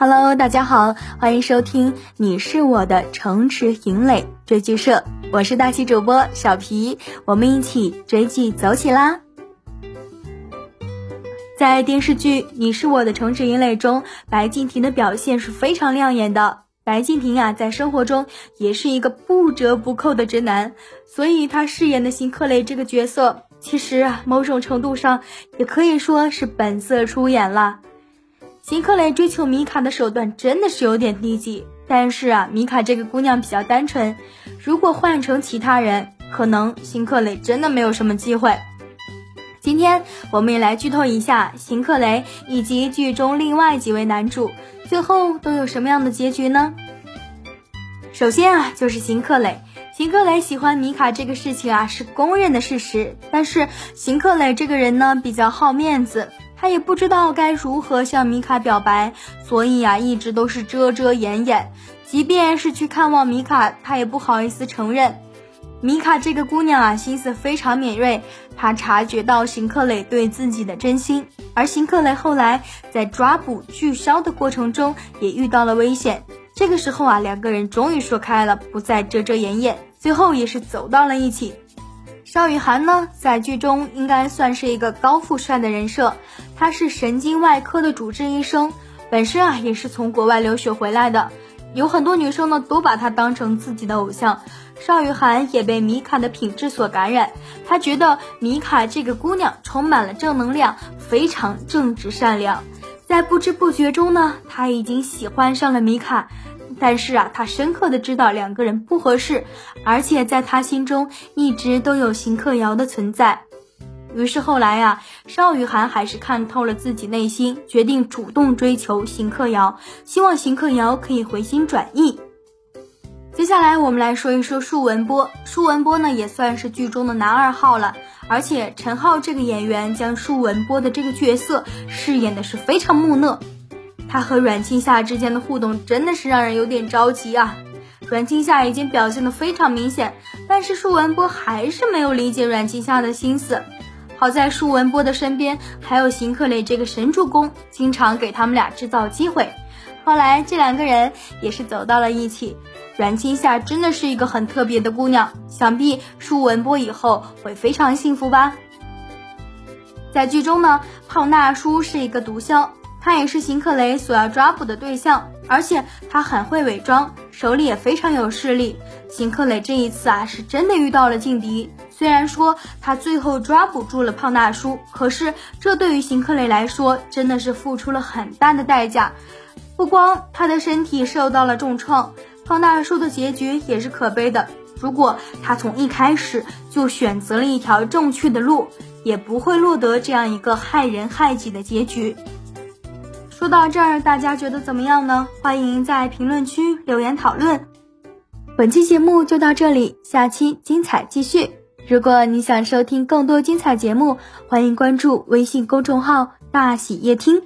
Hello，大家好，欢迎收听《你是我的城池营垒追剧社》，我是大气主播小皮，我们一起追剧走起啦！在电视剧《你是我的城池营垒》中，白敬亭的表现是非常亮眼的。白敬亭啊，在生活中也是一个不折不扣的直男，所以他饰演的邢克雷这个角色，其实，某种程度上也可以说是本色出演了。邢克雷追求米卡的手段真的是有点低级，但是啊，米卡这个姑娘比较单纯，如果换成其他人，可能邢克雷真的没有什么机会。今天我们也来剧透一下邢克雷以及剧中另外几位男主最后都有什么样的结局呢？首先啊，就是邢克雷，邢克雷喜欢米卡这个事情啊是公认的事实，但是邢克雷这个人呢比较好面子。他也不知道该如何向米卡表白，所以呀，一直都是遮遮掩掩。即便是去看望米卡，他也不好意思承认。米卡这个姑娘啊，心思非常敏锐，她察觉到邢克磊对自己的真心。而邢克磊后来在抓捕巨枭的过程中，也遇到了危险。这个时候啊，两个人终于说开了，不再遮遮掩掩，最后也是走到了一起。邵雨涵呢，在剧中应该算是一个高富帅的人设，他是神经外科的主治医生，本身啊也是从国外留学回来的，有很多女生呢都把他当成自己的偶像。邵雨涵也被米卡的品质所感染，他觉得米卡这个姑娘充满了正能量，非常正直善良，在不知不觉中呢，他已经喜欢上了米卡。但是啊，他深刻的知道两个人不合适，而且在他心中一直都有邢克瑶的存在。于是后来呀，邵雨涵还是看透了自己内心，决定主动追求邢克瑶，希望邢克瑶可以回心转意。接下来我们来说一说舒文波，舒文波呢也算是剧中的男二号了，而且陈浩这个演员将舒文波的这个角色饰演的是非常木讷。他和阮青夏之间的互动真的是让人有点着急啊！阮青夏已经表现的非常明显，但是舒文波还是没有理解阮青夏的心思。好在舒文波的身边还有邢克磊这个神助攻，经常给他们俩制造机会。后来这两个人也是走到了一起。阮青夏真的是一个很特别的姑娘，想必舒文波以后会非常幸福吧。在剧中呢，胖大叔是一个毒枭。他也是邢克雷所要抓捕的对象，而且他很会伪装，手里也非常有势力。邢克雷这一次啊，是真的遇到了劲敌。虽然说他最后抓捕住了胖大叔，可是这对于邢克雷来说，真的是付出了很大的代价。不光他的身体受到了重创，胖大叔的结局也是可悲的。如果他从一开始就选择了一条正确的路，也不会落得这样一个害人害己的结局。说到这儿，大家觉得怎么样呢？欢迎在评论区留言讨论。本期节目就到这里，下期精彩继续。如果你想收听更多精彩节目，欢迎关注微信公众号“大喜夜听”。